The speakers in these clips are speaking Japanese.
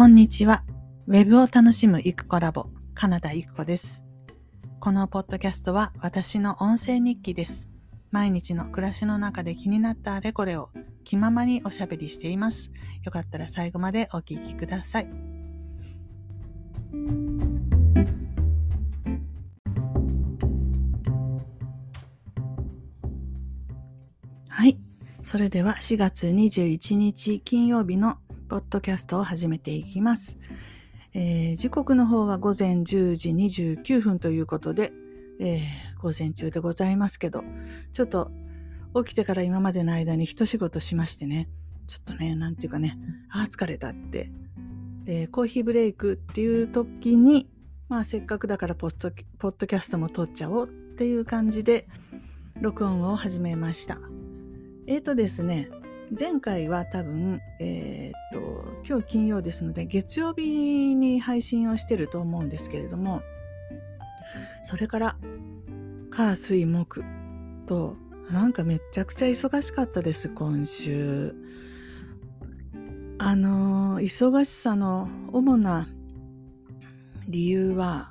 こんにちは。ウェブを楽しむイクコラボ、カナダイクコです。このポッドキャストは私の音声日記です。毎日の暮らしの中で気になったあれこれを気ままにおしゃべりしています。よかったら最後までお聞きください。はい。それでは4月21日金曜日のポッドキャストを始めていきます。えー、時刻の方は午前10時29分ということで、えー、午前中でございますけど、ちょっと起きてから今までの間に一仕事しましてね、ちょっとね、なんていうかね、ああ、疲れたって、えー、コーヒーブレイクっていう時に、まあせっかくだからポッドポッドキャストも撮っちゃおうっていう感じで、録音を始めました。えっ、ー、とですね、前回は多分、えー、っと、今日金曜ですので、月曜日に配信をしてると思うんですけれども、それから、火、水、木と、なんかめちゃくちゃ忙しかったです、今週。あの、忙しさの主な理由は、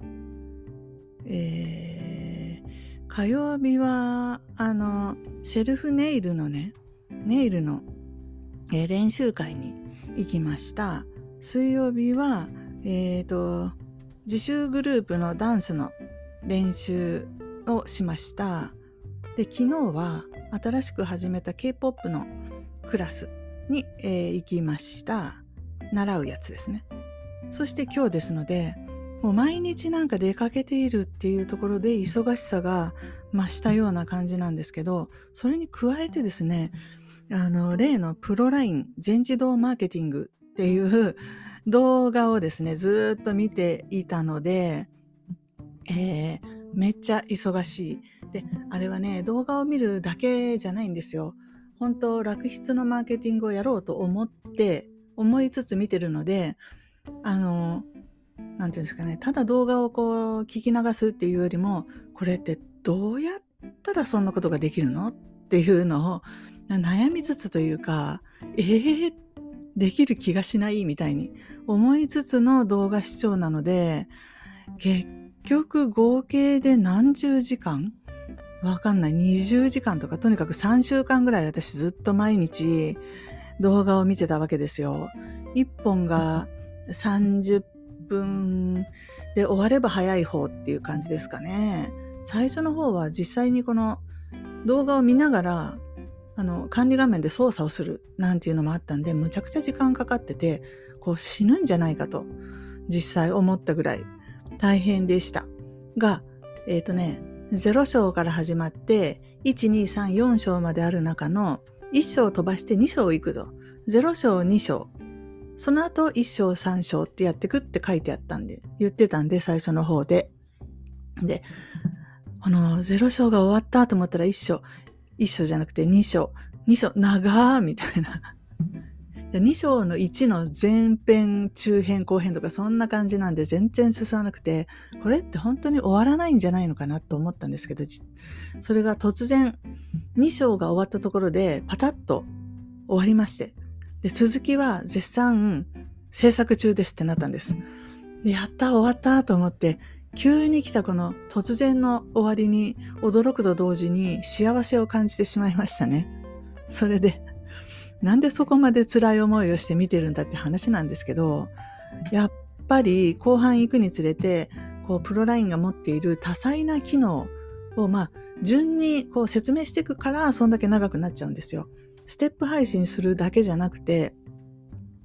えー、火曜日は、あの、セルフネイルのね、ネイルの、練習会に行きました。水曜日は、えっ、ー、と、自習グループのダンスの練習をしました。で、昨日は新しく始めた K-POP のクラスに、えー、行きました。習うやつですね。そして今日ですので、もう毎日なんか出かけているっていうところで忙しさが増したような感じなんですけど、それに加えてですね、あの、例のプロライン全自動マーケティングっていう動画をですね、ずっと見ていたので、えー、めっちゃ忙しい。で、あれはね、動画を見るだけじゃないんですよ。本当楽筆のマーケティングをやろうと思って、思いつつ見てるので、あの、なんていうんですかね、ただ動画をこう聞き流すっていうよりも、これってどうやったらそんなことができるのっていうのを悩みつつというか、えー、できる気がしないみたいに思いつつの動画視聴なので、結局合計で何十時間？わかんない。20時間とか、とにかく3週間ぐらい私ずっと毎日動画を見てたわけですよ。1本が30分で終われば早い方っていう感じですかね。最初の方は実際にこの動画を見ながらあの、管理画面で操作をするなんていうのもあったんで、むちゃくちゃ時間かかってて、こう死ぬんじゃないかと、実際思ったぐらい大変でした。が、えっ、ー、とね、0章から始まって、1、2、3、4章まである中の1章飛ばして2章行くと。0章2章。その後1章3章ってやってくって書いてあったんで、言ってたんで、最初の方で。で、この0章が終わったと思ったら1章、一章じゃなくて二章。二章、長ーみたいな。2章の1の前編、中編、後編とかそんな感じなんで全然進まなくて、これって本当に終わらないんじゃないのかなと思ったんですけど、それが突然2章が終わったところでパタッと終わりまして、で続きは絶賛制作中ですってなったんです。でやった終わったと思って急に来たこの突然の終わりに驚くと同時に幸せを感じてしまいましたね。それで、なんでそこまで辛い思いをして見てるんだって話なんですけど、やっぱり後半行くにつれて、こう、プロラインが持っている多彩な機能を、まあ、順にこう説明していくから、そんだけ長くなっちゃうんですよ。ステップ配信するだけじゃなくて、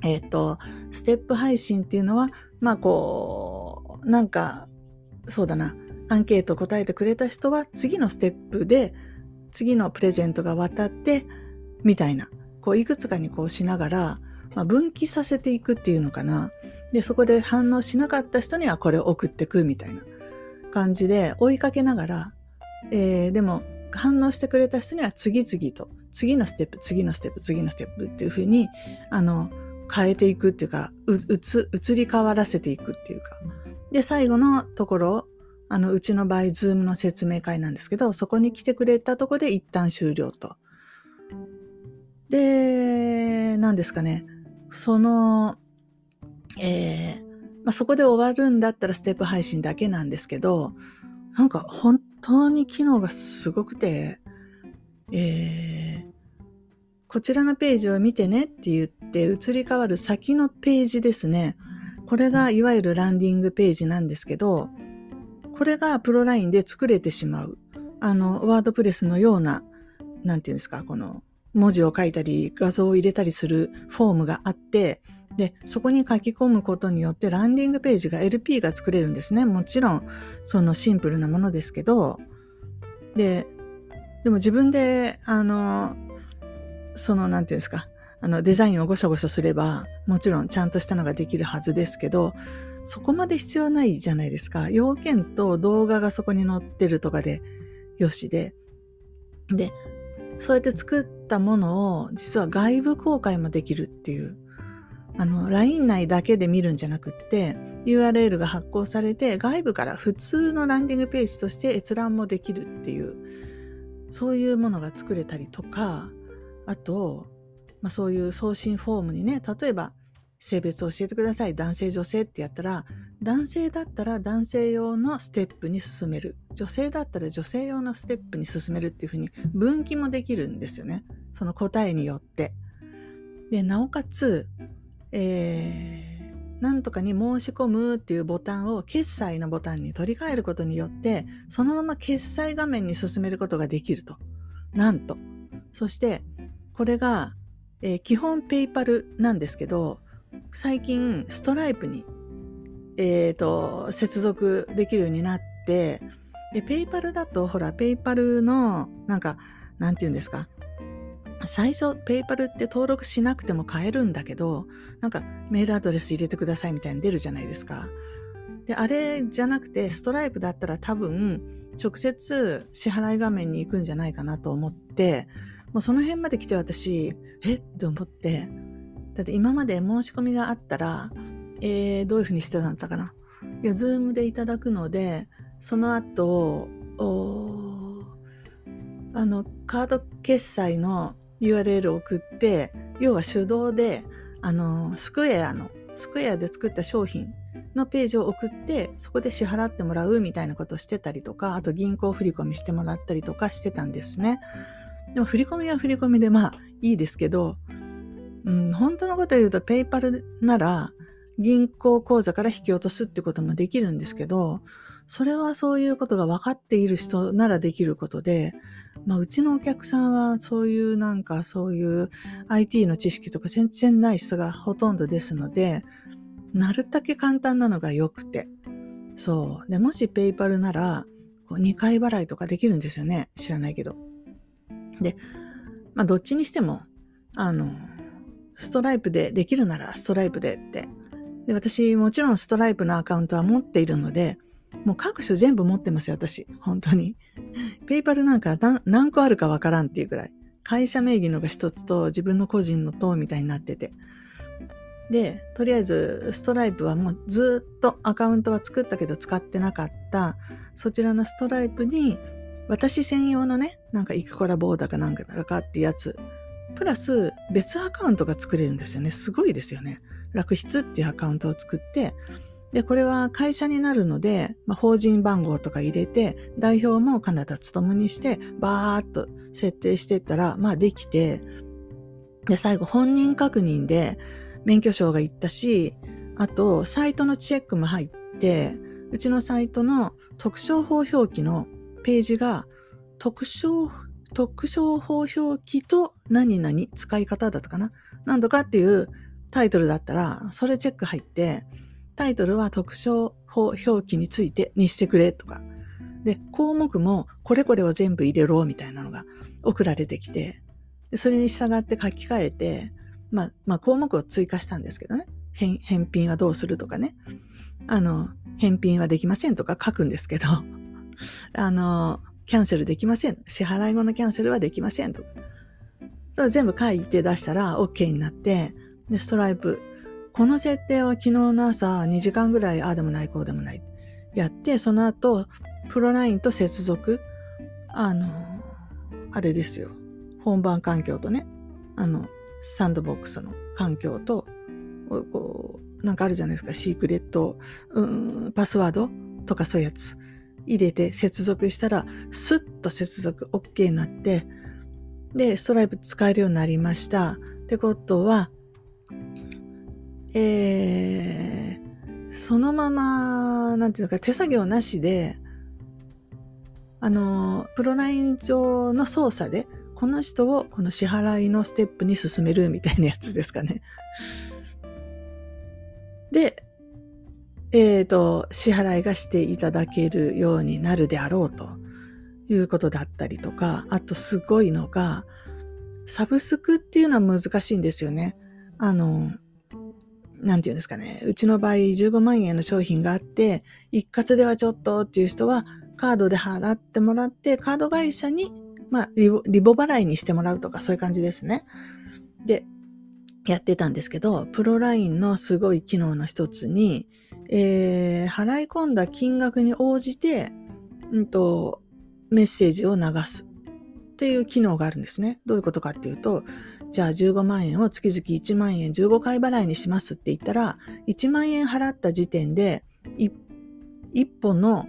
えっ、ー、と、ステップ配信っていうのは、まあこう、なんかそうだな、アンケート答えてくれた人は次のステップで次のプレゼントが渡って、みたいな、こういくつかにこうしながら、まあ、分岐させていくっていうのかな。で、そこで反応しなかった人にはこれを送ってくみたいな。感じで追いかけながら、えー、でも反応してくれた人には次々と、次のステップ、次のステップ、次のステップっていうふうに、あの、変えていくっていうか、う、うつ、移り変わらせていくっていうか、で、最後のところ、あの、うちの場合、ズームの説明会なんですけど、そこに来てくれたとこで一旦終了と。で、何ですかね。その、えー、まあ、そこで終わるんだったらステップ配信だけなんですけど、なんか本当に機能がすごくて、えー、こちらのページを見てねって言って移り変わる先のページですね。これがいわゆるランディングページなんですけど、これがプロラインで作れてしまう。あの、ワードプレスのような、なんていうんですか、この文字を書いたり画像を入れたりするフォームがあって、で、そこに書き込むことによってランディングページが LP が作れるんですね。もちろん、そのシンプルなものですけど、で、でも自分で、あの、その、なんていうんですか、あの、デザインをごしょごしょすれば、もちろんちゃんとしたのができるはずですけど、そこまで必要ないじゃないですか。要件と動画がそこに載ってるとかで、よしで。で、そうやって作ったものを実は外部公開もできるっていう。あの、LINE 内だけで見るんじゃなくって、URL が発行されて外部から普通のランディングページとして閲覧もできるっていう、そういうものが作れたりとか、あと、まあ、そういう送信フォームにね、例えば性別を教えてください。男性、女性ってやったら、男性だったら男性用のステップに進める。女性だったら女性用のステップに進めるっていうふうに分岐もできるんですよね。その答えによって。で、なおかつ、えー、なんとかに申し込むっていうボタンを決済のボタンに取り替えることによって、そのまま決済画面に進めることができると。なんと。そして、これが、えー、基本ペイパルなんですけど、最近ストライプに、え、ー、と、接続できるようになって、で、ペイパルだと、ほら、ペイパルの、なんか、なんて言うんですか。最初、ペイパルって登録しなくても買えるんだけど、なんか、メールアドレス入れてくださいみたいに出るじゃないですか。で、あれじゃなくて、ストライプだったら多分、直接支払い画面に行くんじゃないかなと思って、もうその辺まで来て私、え？って思って、だって今まで申し込みがあったら、えー、どういうふうにしてたんだかな？いや、ズームでいただくので、その後、あの、カード決済の URL を送って、要は手動で、あの、スクエアの、スクエアで作った商品のページを送って、そこで支払ってもらうみたいなことをしてたりとか、あと銀行振り込みしてもらったりとかしてたんですね。でも振り込みは振り込みでまあいいですけど、うん、本当のことを言うと、ペイパルなら、銀行口座から引き落とすってこともできるんですけど、それはそういうことが分かっている人ならできることで、まあ、うちのお客さんはそういうなんかそういう IT の知識とか全然ない人がほとんどですので、なるだけ簡単なのが良くて。そう。で、もしペイパルなら、2回払いとかできるんですよね。知らないけど。で、まあ、どっちにしても、あの、ストライプでできるならストライプでって。で、私もちろんストライプのアカウントは持っているので、もう各種全部持ってますよ、私。本当に。ペイパルなんか何個あるかわからんっていうくらい。会社名義のが一つと自分の個人のとみたいになってて。で、とりあえずストライプはもうずっとアカウントは作ったけど使ってなかったそちらのストライプに私専用のね、なんかイクコラボーダかなんかかってやつプラス別アカウントが作れるんですよね。すごいですよね。楽室っていうアカウントを作って、で、これは会社になるので、まあ、法人番号とか入れて、代表もカナダ勤にして、バーっと設定していったら、まあできて、で、最後本人確認で免許証がいったし、あと、サイトのチェックも入って、うちのサイトの特徴法表記のページが特徴特徴法表記と何々使い方だったかな？何度かっていうタイトルだったら、それチェック入って、タイトルは特徴法表記についてにしてくれとか。で、項目もこれこれを全部入れろみたいなのが送られてきて、でそれに従って書き換えて、まあ、まあ項目を追加したんですけどね。返返品はどうするとかね。あの、返品はできませんとか書くんですけど、あの、キャンセルできません。支払い後のキャンセルはできません。と。それ全部書いて出したら OK になって、で、ストライプ。この設定は昨日の朝2時間ぐらい、ああでもない、こうでもない。やって、その後、プロラインと接続。あの、あれですよ。本番環境とね、あの、サンドボックスの環境と、こう、なんかあるじゃないですか、シークレット、うん、パスワードとかそういうやつ入れて接続したら、スッと接続 OK になって、で、ストライプ使えるようになりました。ってことは、えー、そのまま、なんていうのか、手作業なしで、あの、プロライン上の操作で、この人をこの支払いのステップに進めるみたいなやつですかね。で、え、ー、と、支払いがしていただけるようになるであろうということだったりとか、あとすごいのが、サブスクっていうのは難しいんですよね。あの、なんていうんですかね。うちの場合15万円の商品があって、一括ではちょっとっていう人は、カードで払ってもらって、カード会社に、まあリボ、リボ払いにしてもらうとか、そういう感じですね。で、やってたんですけど、プロラインのすごい機能の一つに、えー、払い込んだ金額に応じて、うんと、メッセージを流すっていう機能があるんですね。どういうことかっていうと、じゃあ15万円を月々1万円15回払いにしますって言ったら、1万円払った時点で1、本の、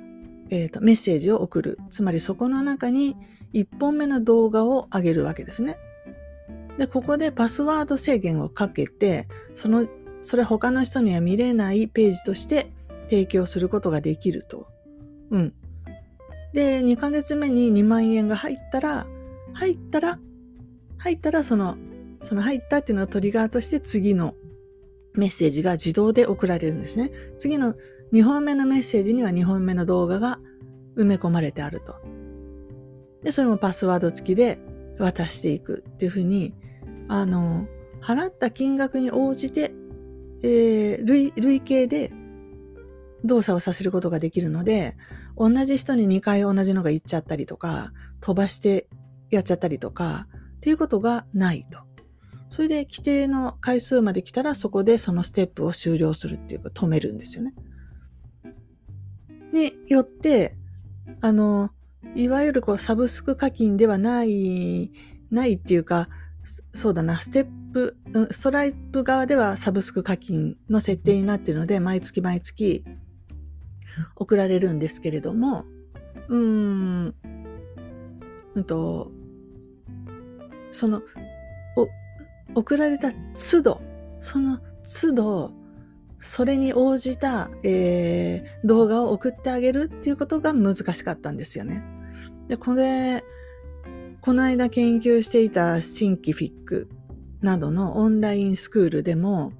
えーとメッセージを送る。つまりそこの中に1本目の動画を上げるわけですね。で、ここでパスワード制限をかけて、その、それ他の人には見れないページとして提供することができると。うん。で、2ヶ月目に2万円が入ったら、入ったら、入ったらその、その入ったっていうのをトリガーとして次のメッセージが自動で送られるんですね。次の2本目のメッセージには2本目の動画が埋め込まれてあると。で、それもパスワード付きで渡していくっていうふうに、あの、払った金額に応じて、えー、累累計で動作をさせることができるので、同じ人に2回同じのが言っちゃったりとか、飛ばしてやっちゃったりとか、っていうことがないと。それで規定の回数まで来たらそこでそのステップを終了するっていうか止めるんですよね。によって、あの、いわゆるこうサブスク課金ではない、ないっていうか、そうだな、ステップ、ストライプ側ではサブスク課金の設定になっているので、毎月毎月送られるんですけれども、うーん、うんと、その、お送られた都度、その都度、それに応じた、えー、動画を送ってあげるっていうことが難しかったんですよね。で、これ、この間研究していたシンキフィックなどのオンラインスクールでも、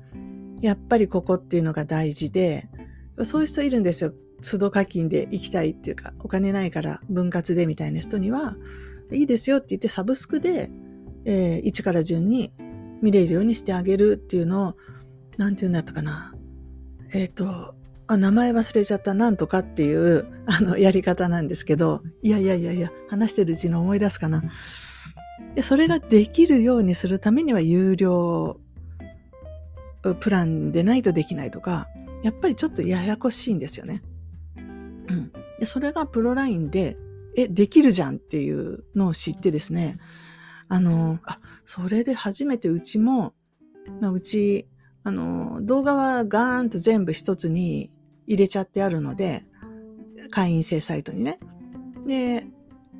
やっぱりここっていうのが大事で、そういう人いるんですよ。都度課金で行きたいっていうか、お金ないから分割でみたいな人には、いいですよって言ってサブスクで、えー、1から順に見れるようにしてあげるっていうのを、なんて言うんだったかな。えっ、ー、と、あ、名前忘れちゃった、なんとかっていう、あの、やり方なんですけど、いやいやいやいや、話してるうちに思い出すかな。で、それができるようにするためには、有料プランでないとできないとか、やっぱりちょっとややこしいんですよね。うん。で、それがプロラインで、え、できるじゃんっていうのを知ってですね、あの、あ、それで初めてうちも、うち、あの、動画はガーンと全部一つに入れちゃってあるので、会員制サイトにね。で、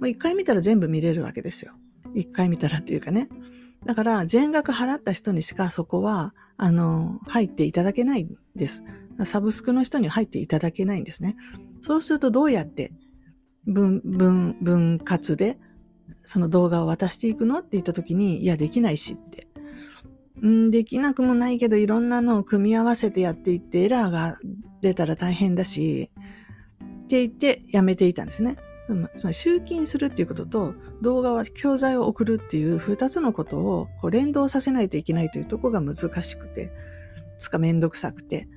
一回見たら全部見れるわけですよ。一回見たらっていうかね。だから全額払った人にしかそこは、あの、入っていただけないんです。サブスクの人に入っていただけないんですね。そうするとどうやって分、分、分割でその動画を渡していくのって言った時に、いや、できないしって。ん、できなくもないけど、いろんなのを組み合わせてやっていって、エラーが出たら大変だし、って言ってやめていたんですね。つまり集金するっていうことと動画は教材を送るっていう二つのことをこう連動させないといけないというところが難しくて、つかめんどくさくて。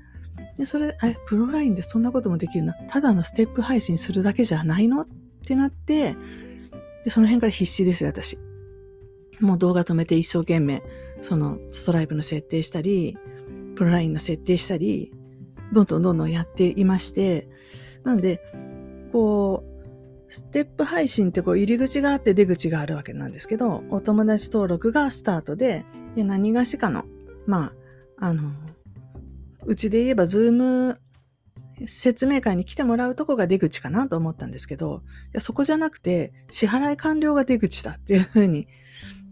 で、それ、え、プロラインでそんなこともできるな。ただのステップ配信するだけじゃないの？ってなって、で、その辺から必死ですよ、私。もう動画止めて一生懸命、そのストライプの設定したり、プロラインの設定したり、どんどんどんどんやっていまして、なんで、こう、ステップ配信ってこう入り口があって出口があるわけなんですけど、お友達登録がスタートで、で何がしかの、まあ、あの、うちで言えばズーム説明会に来てもらうとこが出口かなと思ったんですけど、いやそこじゃなくて支払い完了が出口だっていう風に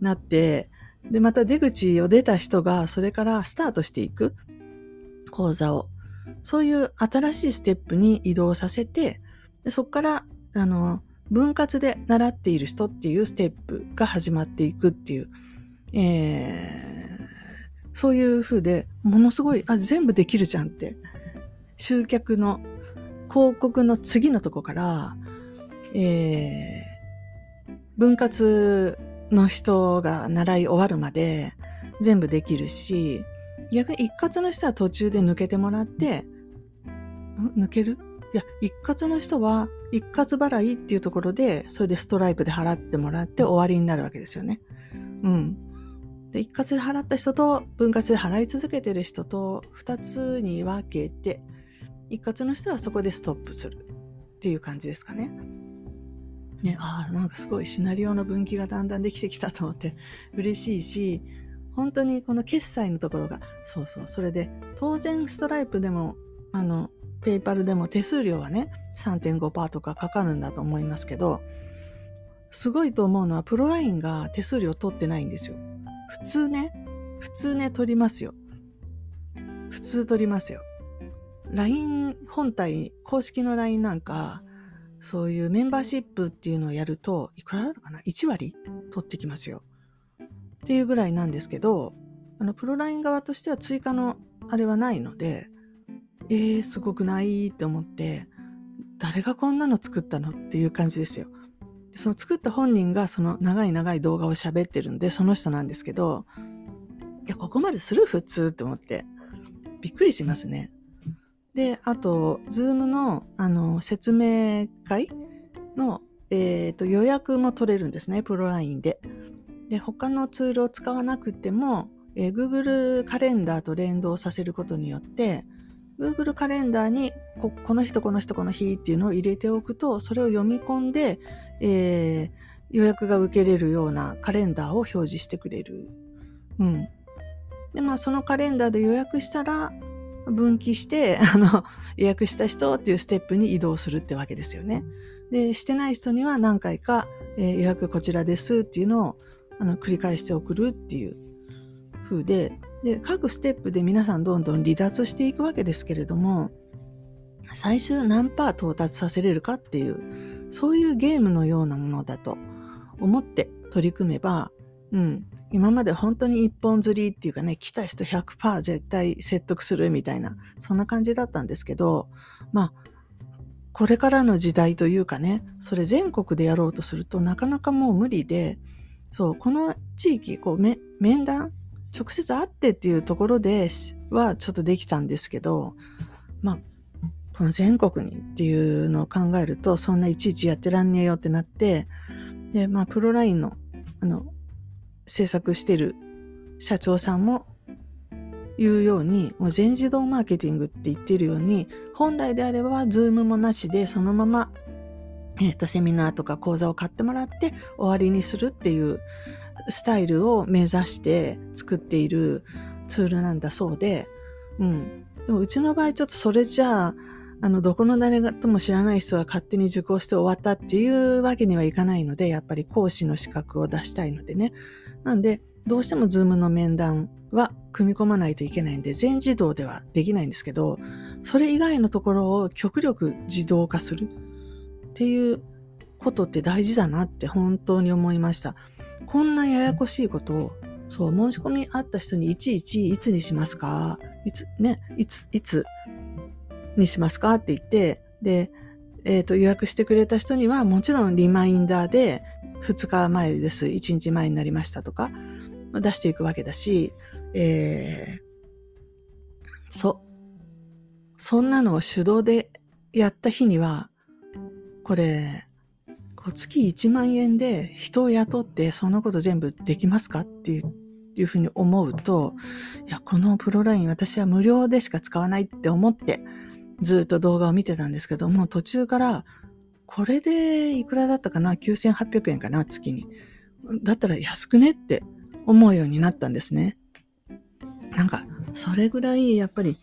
なって、で、また出口を出た人がそれからスタートしていく講座を、そういう新しいステップに移動させて、でそこから、あの、分割で習っている人っていうステップが始まっていくっていう、えー、そういう風で、ものすごい、あ、全部できるじゃんって。集客の広告の次のとこから、えー、分割の人が習い終わるまで全部できるし、逆に一括の人は途中で抜けてもらって、抜ける？いや、一括の人は一括払いっていうところで、それでストライプで払ってもらって終わりになるわけですよね。うん。で一括で払った人と分割で払い続けてる人と二つに分けて、一括の人はそこでストップするっていう感じですかね。ね、ああ、なんかすごいシナリオの分岐がだんだんできてきたと思って嬉しいし、本当にこの決済のところが、そうそう、それで当然ストライプでも、あの、ペイパルでも手数料はね、3.5%とかかかるんだと思いますけど、すごいと思うのはプロラインが手数料取ってないんですよ。普通ね、普通ね、取りますよ。普通取りますよ。LINE 本体、公式の LINE なんか、そういうメンバーシップっていうのをやると、いくらだったかな ?1 割取ってきますよ。っていうぐらいなんですけど、あの、プロ LINE 側としては追加のあれはないので、えー、すごくないって思って、誰がこんなの作ったのっていう感じですよ。その作った本人がその長い長い動画を喋ってるんで、その人なんですけど、いや、ここまでする？普通って思って、びっくりしますね。で、あと、ズームの、あの、説明会の、えっ、ー、と、予約も取れるんですね、プロラインで。で、他のツールを使わなくても、えー、Google カレンダーと連動させることによって、Google カレンダーにこ、この人、この人、この日っていうのを入れておくと、それを読み込んで、えー、予約が受けれるようなカレンダーを表示してくれる。うん。で、まあ、そのカレンダーで予約したら、分岐して、あの、予約した人っていうステップに移動するってわけですよね。で、してない人には何回か、えー、予約こちらですっていうのを、あの、繰り返して送るっていう風で、で、各ステップで皆さんどんどん離脱していくわけですけれども、最終何パー到達させれるかっていう、そういうゲームのようなものだと思って取り組めば、うん、今まで本当に一本釣りっていうかね、来た人100%絶対説得するみたいな、そんな感じだったんですけど、まあ、これからの時代というかね、それ全国でやろうとするとなかなかもう無理で、そう、この地域、こう、面談直接会ってっていうところではちょっとできたんですけど、まあ、この全国にっていうのを考えると、そんないちいちやってらんねえよってなって、で、まあ、プロラインの、あの、制作してる社長さんもいうように、もう全自動マーケティングって言ってるように、本来であれば、ズームもなしで、そのまま、えっ、ー、と、セミナーとか講座を買ってもらって終わりにするっていうスタイルを目指して作っているツールなんだそうで、うん。でもうちの場合ちょっとそれじゃあ、あの、どこの誰とも知らない人が勝手に受講して終わったっていうわけにはいかないので、やっぱり講師の資格を出したいのでね。なんで、どうしてもズームの面談は組み込まないといけないんで、全自動ではできないんですけど、それ以外のところを極力自動化するっていうことって大事だなって本当に思いました。こんなややこしいことを、そう、申し込みあった人にいちいちいつにしますか？いつ、ね、いつ、いつにしますか？って言って、で、えっ、ー、と、予約してくれた人にはもちろんリマインダーで、2日前です、1日前になりましたとか、出していくわけだし、えー、そ、そんなのを手動でやった日には、これ、月1万円で人を雇ってそのこと全部できますか？っていういうふうに思うと、いや、このプロライン私は無料でしか使わないって思ってずっと動画を見てたんですけども、途中からこれでいくらだったかな ?9800 円かな？月に。だったら安くね？って思うようになったんですね。なんか、それぐらいやっぱり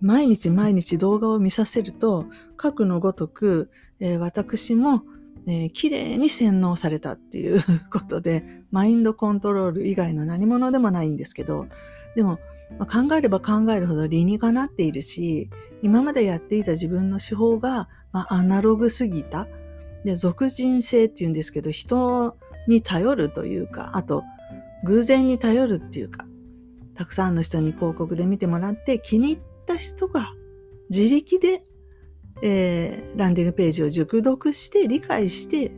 毎日毎日動画を見させると、核のごとく、えー、私も、えー、綺麗に洗脳されたっていうことで、マインドコントロール以外の何者でもないんですけど、でも、まあ、考えれば考えるほど理にかなっているし、今までやっていた自分の手法が、まあ、アナログすぎた。で、俗人性っていうんですけど、人に頼るというか、あと、偶然に頼るっていうか、たくさんの人に広告で見てもらって気に入った人が自力で、えー、ランディングページを熟読して理解して、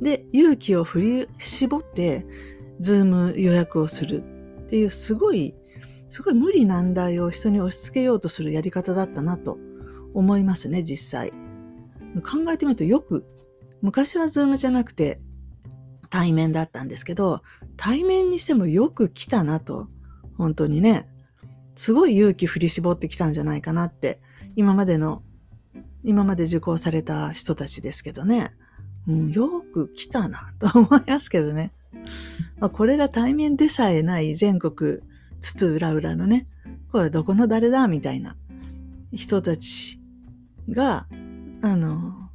で、勇気を振り絞って、ズーム予約をするっていうすごい、すごい無理難題を人に押し付けようとするやり方だったなと思いますね、実際。考えてみるとよく、昔はズームじゃなくて対面だったんですけど、対面にしてもよく来たなと本当にね、すごい勇気振り絞ってきたんじゃないかなって、今までの、今まで受講された人たちですけどね、うん、よく来たなと思いますけどね。まあ、これが対面でさえない全国津々浦々のね、これはどこの誰だみたいな人たちが、あの、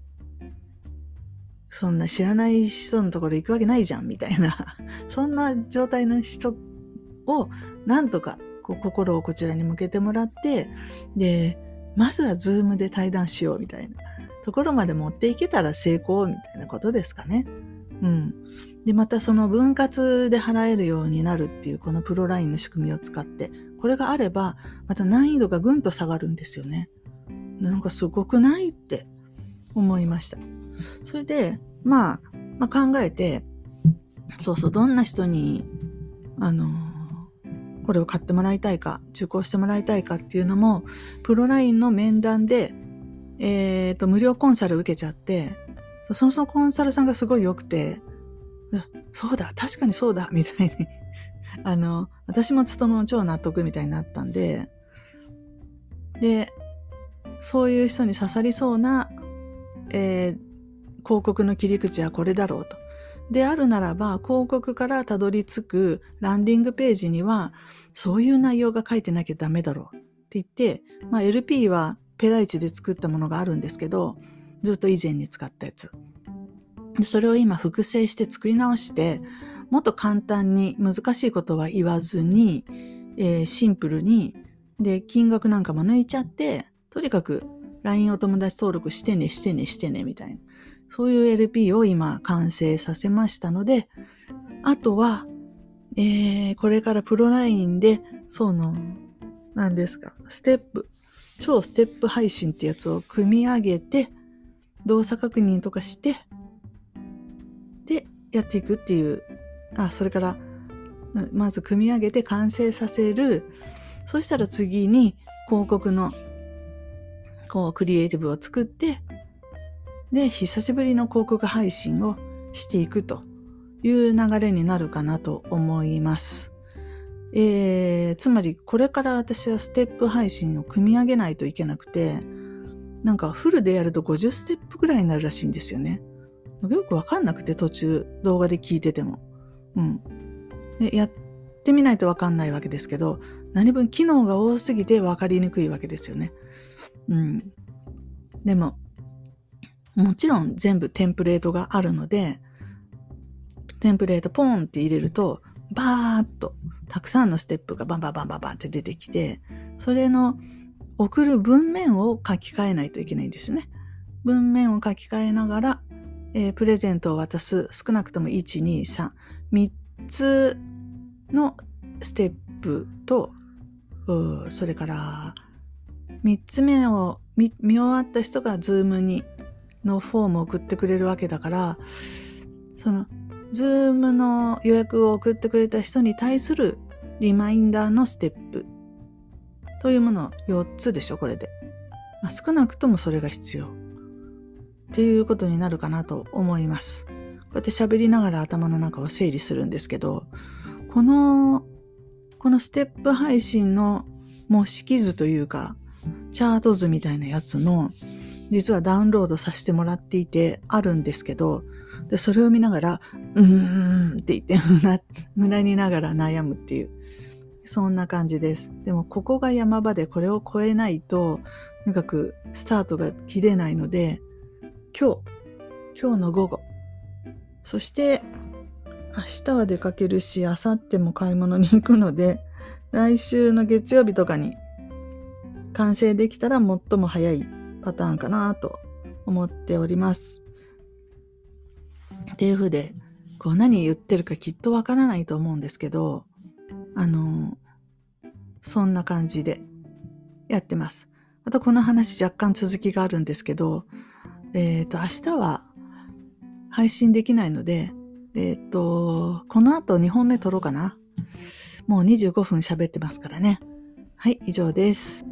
そんな知らない人のところ行くわけないじゃんみたいな、そんな状態の人をなんとかこう心をこちらに向けてもらって、で、まずはズームで対談しようみたいなところまで持っていけたら成功みたいなことですかね。うん。で、またその分割で払えるようになるっていうこのプロラインの仕組みを使って、これがあれば、また難易度がぐんと下がるんですよね。なんかすごくないって思いました。それで、まあ、まあ、考えて、そうそう、どんな人に、あの、これを買ってもらいたいか、受講してもらいたいかっていうのも、プロラインの面談で、えっ、ー、と、無料コンサル受けちゃって、そのそのコンサルさんがすごい良くて、そうだ、確かにそうだ、みたいに あの、私も務めも超納得みたいになったんで、で、そういう人に刺さりそうな、えー、広告の切り口はこれだろうと。であるならば、広告からたどり着くランディングページには、そういう内容が書いてなきゃダメだろうって言って、まあ、LP はペライチで作ったものがあるんですけど、ずっと以前に使ったやつ。それを今複製して作り直して、もっと簡単に難しいことは言わずに、えー、シンプルに、で、金額なんかも抜いちゃって、とにかく LINE お友達登録してね、してね、してね、みたいな。そういう LP を今完成させましたので、あとは、えー、これからプロラインで、その、何ですか、ステップ、超ステップ配信ってやつを組み上げて、動作確認とかして、で、やっていくっていう、あ、それから、まず組み上げて完成させる。そしたら次に広告の、こう、クリエイティブを作って、で、久しぶりの広告配信をしていくという流れになるかなと思います。えー、つまりこれから私はステップ配信を組み上げないといけなくて、なんかフルでやると50ステップぐらいになるらしいんですよね。よくわかんなくて途中動画で聞いてても。うん。でやってみないとわかんないわけですけど、何分機能が多すぎてわかりにくいわけですよね。うん。でも、もちろん全部テンプレートがあるので、テンプレートポンって入れると、バーッとたくさんのステップがバンバンバンバンバンって出てきて、それの送る文面を書き換えないといけないんですね。文面を書き換えながら、えー、プレゼントを渡す少なくとも1、2、3、3つのステップと、それから3つ目を見終わった人がズームにのフォームを送ってくれるわけだから、その、ズームの予約を送ってくれた人に対するリマインダーのステップというもの4つでしょ、これで。まあ、少なくともそれが必要。っていうことになるかなと思います。こうやって喋りながら頭の中を整理するんですけど、この、このステップ配信の模式図というか、チャート図みたいなやつの実はダウンロードさせてもらっていてあるんですけど、でそれを見ながら、うーんって言って 胸にながら悩むっていう。そんな感じです。でもここが山場でこれを超えないと、とにかくスタートが切れないので、今日、今日の午後、そして明日は出かけるし、明後日も買い物に行くので、来週の月曜日とかに完成できたら最も早いパターンかなと思っております。っていう風で、こう何言ってるかきっとわからないと思うんですけど、あの、そんな感じでやってます。またこの話若干続きがあるんですけど、えっ、ー、と、明日は配信できないので、えっ、ー、と、この後2本目撮ろうかな。もう25分喋ってますからね。はい、以上です。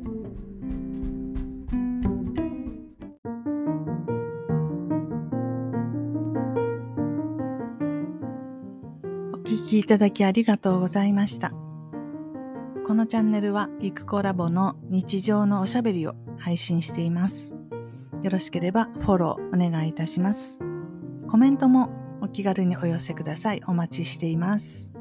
お聞きいただきありがとうございました。このチャンネルはゆくコラボの日常のおしゃべりを配信しています。よろしければフォローお願いいたします。コメントもお気軽にお寄せください。お待ちしています。